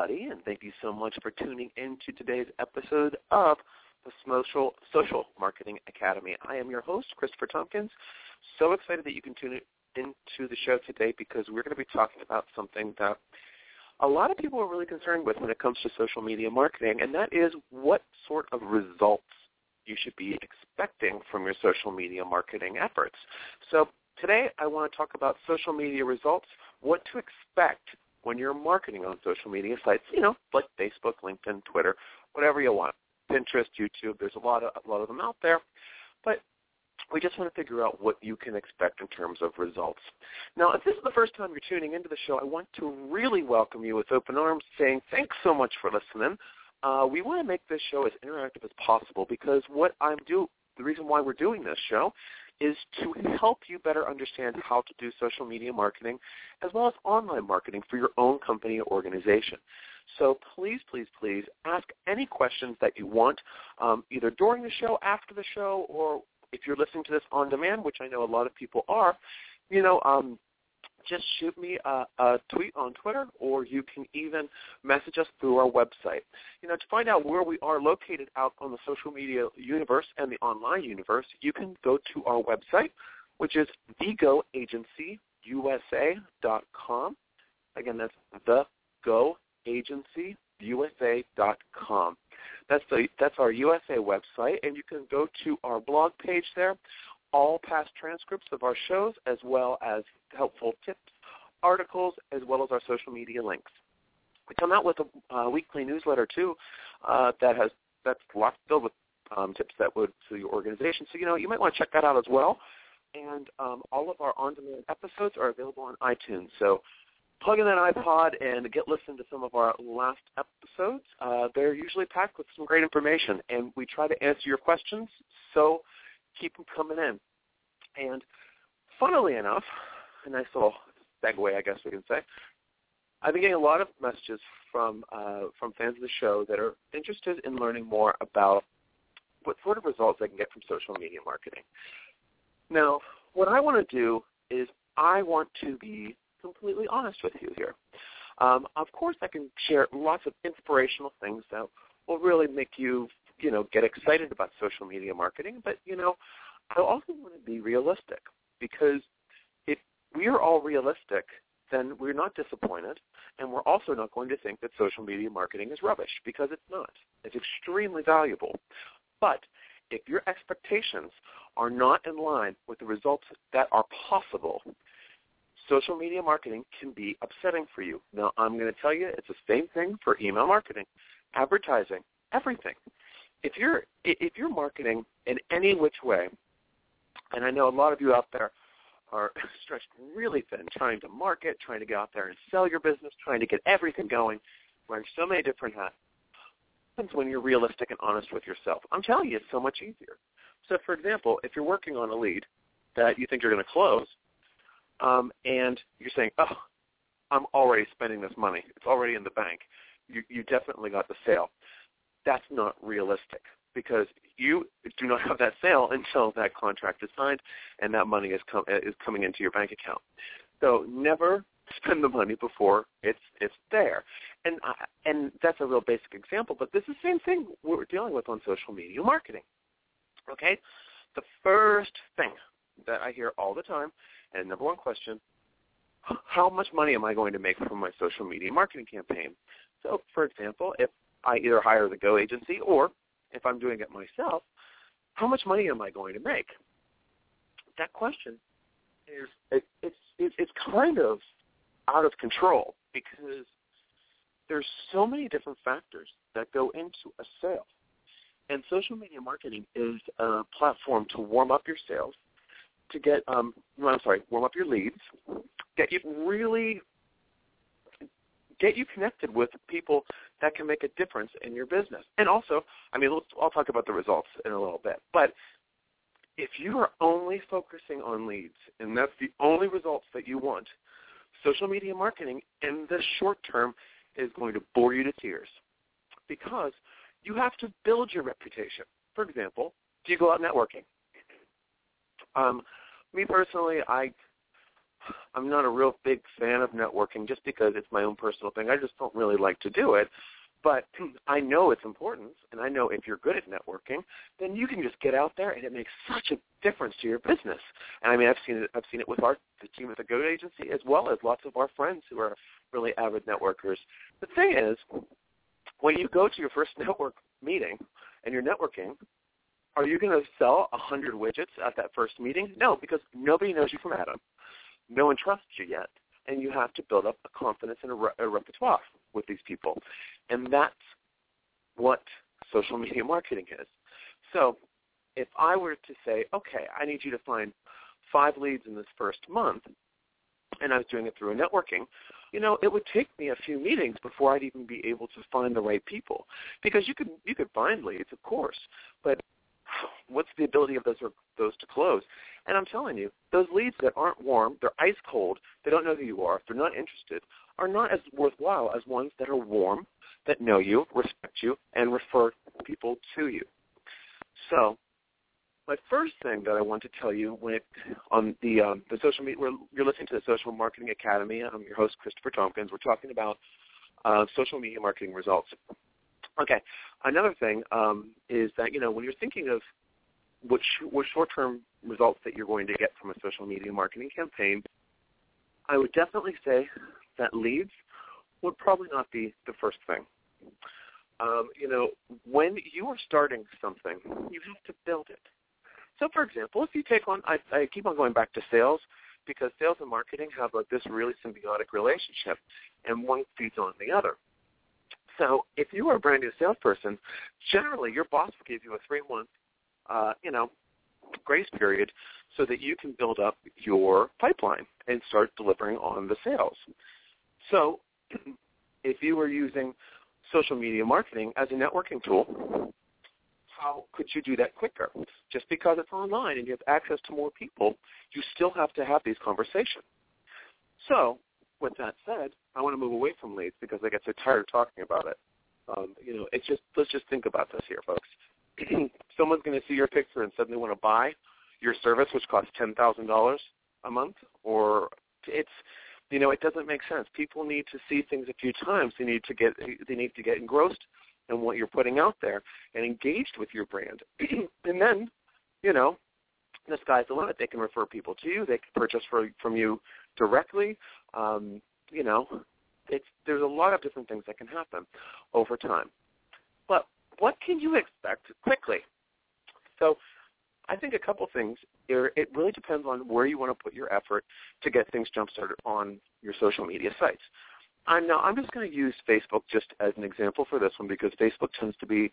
Everybody, and thank you so much for tuning in to today's episode of the Social, Social Marketing Academy. I am your host, Christopher Tompkins. So excited that you can tune into the show today because we're going to be talking about something that a lot of people are really concerned with when it comes to social media marketing, and that is what sort of results you should be expecting from your social media marketing efforts. So today I want to talk about social media results, what to expect when you're marketing on social media sites, you know, like Facebook, LinkedIn, Twitter, whatever you want, Pinterest, YouTube. There's a lot of a lot of them out there, but we just want to figure out what you can expect in terms of results. Now, if this is the first time you're tuning into the show, I want to really welcome you with open arms, saying thanks so much for listening. Uh, we want to make this show as interactive as possible because what I'm do the reason why we're doing this show is to help you better understand how to do social media marketing as well as online marketing for your own company or organization. So please, please, please ask any questions that you want, um, either during the show, after the show, or if you're listening to this on demand, which I know a lot of people are, you know, um, just shoot me a, a tweet on Twitter, or you can even message us through our website. You know, to find out where we are located out on the social media universe and the online universe, you can go to our website, which is thegoagencyusa.com. Again, that's thegoagencyusa.com. That's the that's our USA website, and you can go to our blog page there all past transcripts of our shows as well as helpful tips, articles, as well as our social media links. We come out with a uh, weekly newsletter too uh, that has that's locked filled with um, tips that would to your organization. So you know you might want to check that out as well. And um, all of our on-demand episodes are available on iTunes. So plug in that iPod and get listened to some of our last episodes. Uh, they're usually packed with some great information, and we try to answer your questions. So keep them coming in. And funnily enough, a nice little segue, I guess we can say, I've been getting a lot of messages from uh, from fans of the show that are interested in learning more about what sort of results they can get from social media marketing. Now, what I want to do is I want to be completely honest with you here. Um, of course, I can share lots of inspirational things that will really make you you know, get excited about social media marketing, but you know, I also want to be realistic because if we're all realistic, then we're not disappointed, and we're also not going to think that social media marketing is rubbish because it's not. It's extremely valuable. But if your expectations are not in line with the results that are possible, social media marketing can be upsetting for you. Now, I'm going to tell you it's the same thing for email marketing, advertising, everything if you're if you're marketing in any which way, and I know a lot of you out there are stretched really thin, trying to market, trying to get out there and sell your business, trying to get everything going, wearing so many different hats. Happens when you're realistic and honest with yourself. I'm telling you, it's so much easier. So, for example, if you're working on a lead that you think you're going to close, um, and you're saying, "Oh, I'm already spending this money. It's already in the bank. You, you definitely got the sale. That's not realistic because you do not have that sale until that contract is signed and that money is, com- is coming into your bank account. So never spend the money before it's it's there. And and that's a real basic example, but this is the same thing we're dealing with on social media marketing. Okay? The first thing that I hear all the time, and number one question, how much money am I going to make from my social media marketing campaign? So, for example, if I either hire the Go agency or if I'm doing it myself, how much money am I going to make? That question is it, it's it, it's kind of out of control because there's so many different factors that go into a sale. And social media marketing is a platform to warm up your sales, to get um I'm sorry, warm up your leads, get you really get you connected with people that can make a difference in your business. And also, I mean, I'll talk about the results in a little bit. But if you are only focusing on leads and that's the only results that you want, social media marketing in the short term is going to bore you to tears because you have to build your reputation. For example, do you go out networking? Um, me personally, I I'm not a real big fan of networking just because it's my own personal thing. I just don't really like to do it. But I know its importance, and I know if you're good at networking, then you can just get out there, and it makes such a difference to your business. And I mean, I've seen it. I've seen it with our the team at the Go Agency, as well as lots of our friends who are really avid networkers. The thing is, when you go to your first network meeting and you're networking, are you going to sell a hundred widgets at that first meeting? No, because nobody knows you from Adam. No one trusts you yet, and you have to build up a confidence and a, re- a repertoire with these people, and that's what social media marketing is. So, if I were to say, okay, I need you to find five leads in this first month, and I was doing it through a networking, you know, it would take me a few meetings before I'd even be able to find the right people. Because you could you could find leads, of course, but what's the ability of those those to close? And I'm telling you, those leads that aren't warm, they're ice cold, they don't know who you are, they're not interested, are not as worthwhile as ones that are warm, that know you, respect you, and refer people to you. So, my first thing that I want to tell you when it, on the um, the social media, you're listening to the Social Marketing Academy. I'm your host, Christopher Tompkins. We're talking about uh, social media marketing results. Okay. Another thing um, is that you know when you're thinking of what, sh- what short-term results that you're going to get from a social media marketing campaign, I would definitely say that leads would probably not be the first thing. Um, you know, when you are starting something, you have to build it. So, for example, if you take on, I, I keep on going back to sales because sales and marketing have like this really symbiotic relationship, and one feeds on the other. So, if you are a brand new salesperson, generally your boss will give you a three-month, uh, you know, grace period so that you can build up your pipeline and start delivering on the sales. So, if you were using social media marketing as a networking tool, how could you do that quicker? Just because it's online and you have access to more people, you still have to have these conversations. So, with that said, I want to move away from leads because I get so tired of talking about it. Um, you know, it's just let's just think about this here, folks. Someone's going to see your picture and suddenly want to buy your service, which costs ten thousand dollars a month, or it's you know it doesn't make sense. People need to see things a few times. They need to get they need to get engrossed in what you're putting out there and engaged with your brand, and then you know the sky's the limit. They can refer people to you. They can purchase for, from you directly. Um, you know, it's there's a lot of different things that can happen over time. What can you expect quickly? So I think a couple things. It really depends on where you want to put your effort to get things jump started on your social media sites. I'm now I'm just going to use Facebook just as an example for this one because Facebook tends to be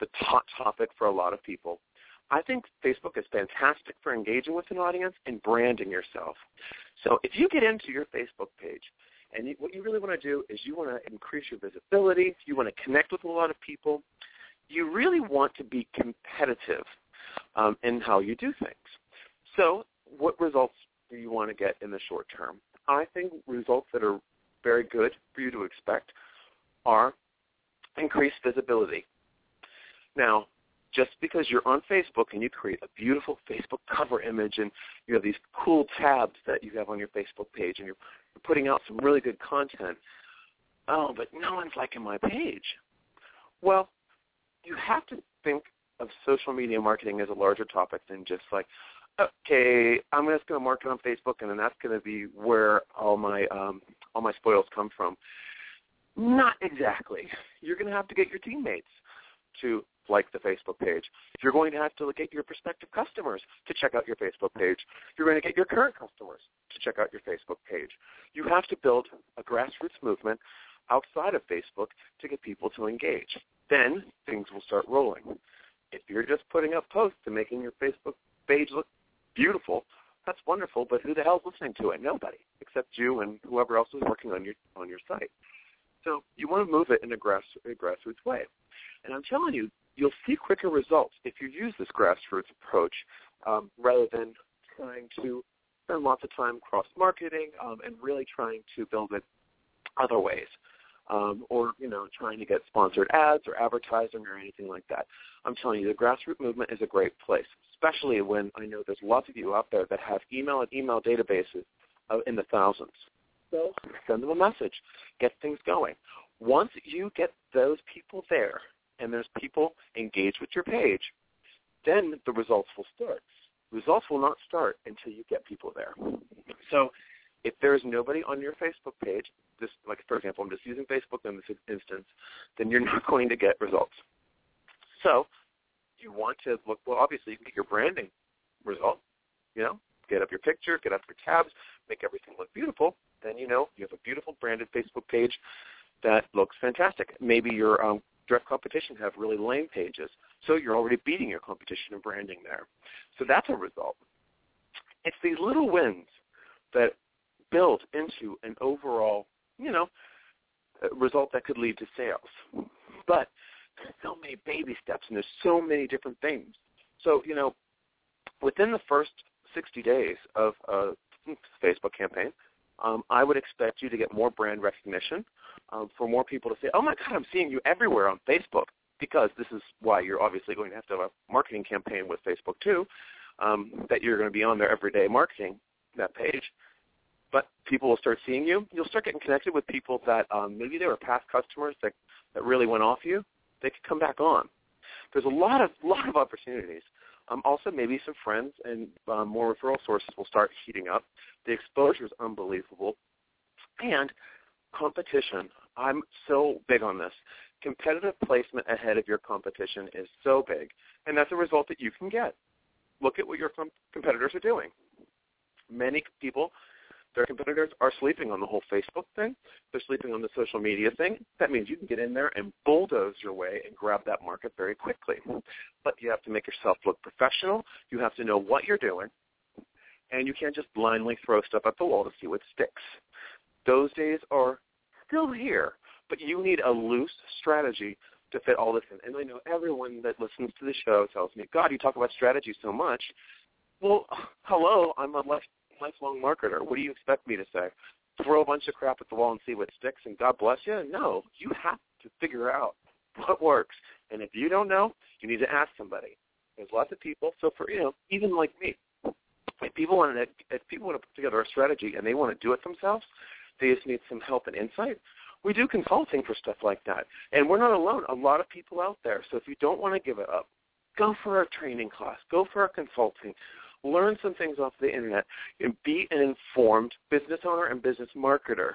the hot topic for a lot of people. I think Facebook is fantastic for engaging with an audience and branding yourself. So if you get into your Facebook page and you, what you really want to do is you want to increase your visibility, you want to connect with a lot of people, you really want to be competitive um, in how you do things. So what results do you want to get in the short term? I think results that are very good for you to expect are increased visibility. Now, just because you're on Facebook and you create a beautiful Facebook cover image and you have these cool tabs that you have on your Facebook page and you're putting out some really good content, oh, but no one's liking my page. Well, you have to think of social media marketing as a larger topic than just like, okay, I'm just going to market on Facebook, and then that's going to be where all my um, all my spoils come from. Not exactly. You're going to have to get your teammates to like the Facebook page. You're going to have to get your prospective customers to check out your Facebook page. You're going to get your current customers to check out your Facebook page. You have to build a grassroots movement outside of Facebook to get people to engage. Then things will start rolling. If you're just putting up posts and making your Facebook page look beautiful, that's wonderful, but who the hell's listening to it? Nobody, except you and whoever else is working on your on your site. So you want to move it in a, grass, a grassroots way. And I'm telling you, you'll see quicker results if you use this grassroots approach um, rather than trying to spend lots of time cross-marketing um, and really trying to build it other ways. Um, or you know, trying to get sponsored ads or advertising or anything like that. I'm telling you, the grassroots movement is a great place, especially when I know there's lots of you out there that have email and email databases uh, in the thousands. So send them a message, get things going. Once you get those people there, and there's people engaged with your page, then the results will start. Results will not start until you get people there. So if there is nobody on your Facebook page, just like for example, I'm just using Facebook in this instance, then you're not going to get results. So you want to look well. Obviously, you can get your branding result. You know, get up your picture, get up your tabs, make everything look beautiful. Then you know you have a beautiful branded Facebook page that looks fantastic. Maybe your um, direct competition have really lame pages, so you're already beating your competition in branding there. So that's a result. It's these little wins that build into an overall, you know, result that could lead to sales. But there's so many baby steps and there's so many different things. So, you know, within the first 60 days of a Facebook campaign, um, I would expect you to get more brand recognition, um, for more people to say, oh my God, I'm seeing you everywhere on Facebook, because this is why you're obviously going to have to have a marketing campaign with Facebook too, um, that you're going to be on their everyday marketing that page. But people will start seeing you. You'll start getting connected with people that um, maybe they were past customers that, that really went off you. They could come back on. There's a lot of lot of opportunities. Um, also, maybe some friends and um, more referral sources will start heating up. The exposure is unbelievable, and competition. I'm so big on this. Competitive placement ahead of your competition is so big, and that's a result that you can get. Look at what your com- competitors are doing. Many people, their competitors are sleeping on the whole Facebook thing. They're sleeping on the social media thing. That means you can get in there and bulldoze your way and grab that market very quickly. But you have to make yourself look professional. You have to know what you're doing, and you can't just blindly throw stuff at the wall to see what sticks. Those days are still here, but you need a loose strategy to fit all this in. And I know everyone that listens to the show tells me, God, you talk about strategy so much. Well, hello, I'm a life, lifelong marketer. What do you expect me to say? Throw a bunch of crap at the wall and see what sticks and God bless you? No, you have to figure out what works. And if you don't know, you need to ask somebody. There's lots of people. So for, you know, even like me, if people want to, if people want to put together a strategy and they want to do it themselves, they just need some help and insight. We do consulting for stuff like that. And we're not alone. A lot of people out there. So if you don't want to give it up, go for a training class. Go for a consulting. Learn some things off the internet and be an informed business owner and business marketer.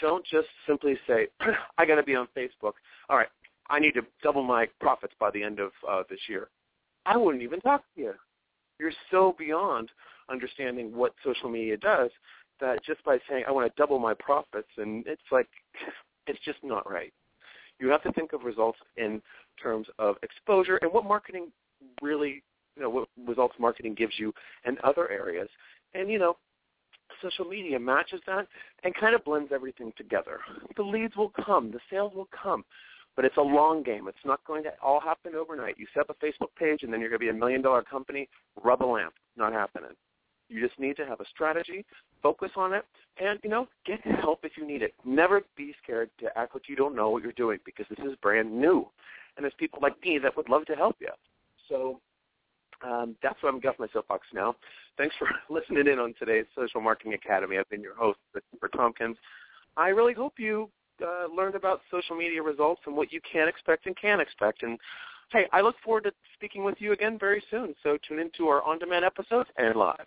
Don't just simply say, I got to be on Facebook. All right, I need to double my profits by the end of uh, this year. I wouldn't even talk to you. You're so beyond understanding what social media does that just by saying I want to double my profits, and it's like it's just not right. You have to think of results in terms of exposure and what marketing really, you know, what results marketing gives you in other areas, and you know, social media matches that and kind of blends everything together. The leads will come, the sales will come, but it's a long game. It's not going to all happen overnight. You set up a Facebook page and then you're going to be a million dollar company. Rub a lamp. Not happening You just need to have a strategy, focus on it, and, you know, get help if you need it. Never be scared to act like you don't know what you're doing because this is brand new. And there's people like me that would love to help you. So um, that's what I'm getting my soapbox now. Thanks for listening in on today's Social Marketing Academy. I've been your host, Christopher Tompkins. I really hope you uh, learned about social media results and what you can expect and can't expect. And hey, I look forward to speaking with you again very soon. So tune into our on-demand episodes and live.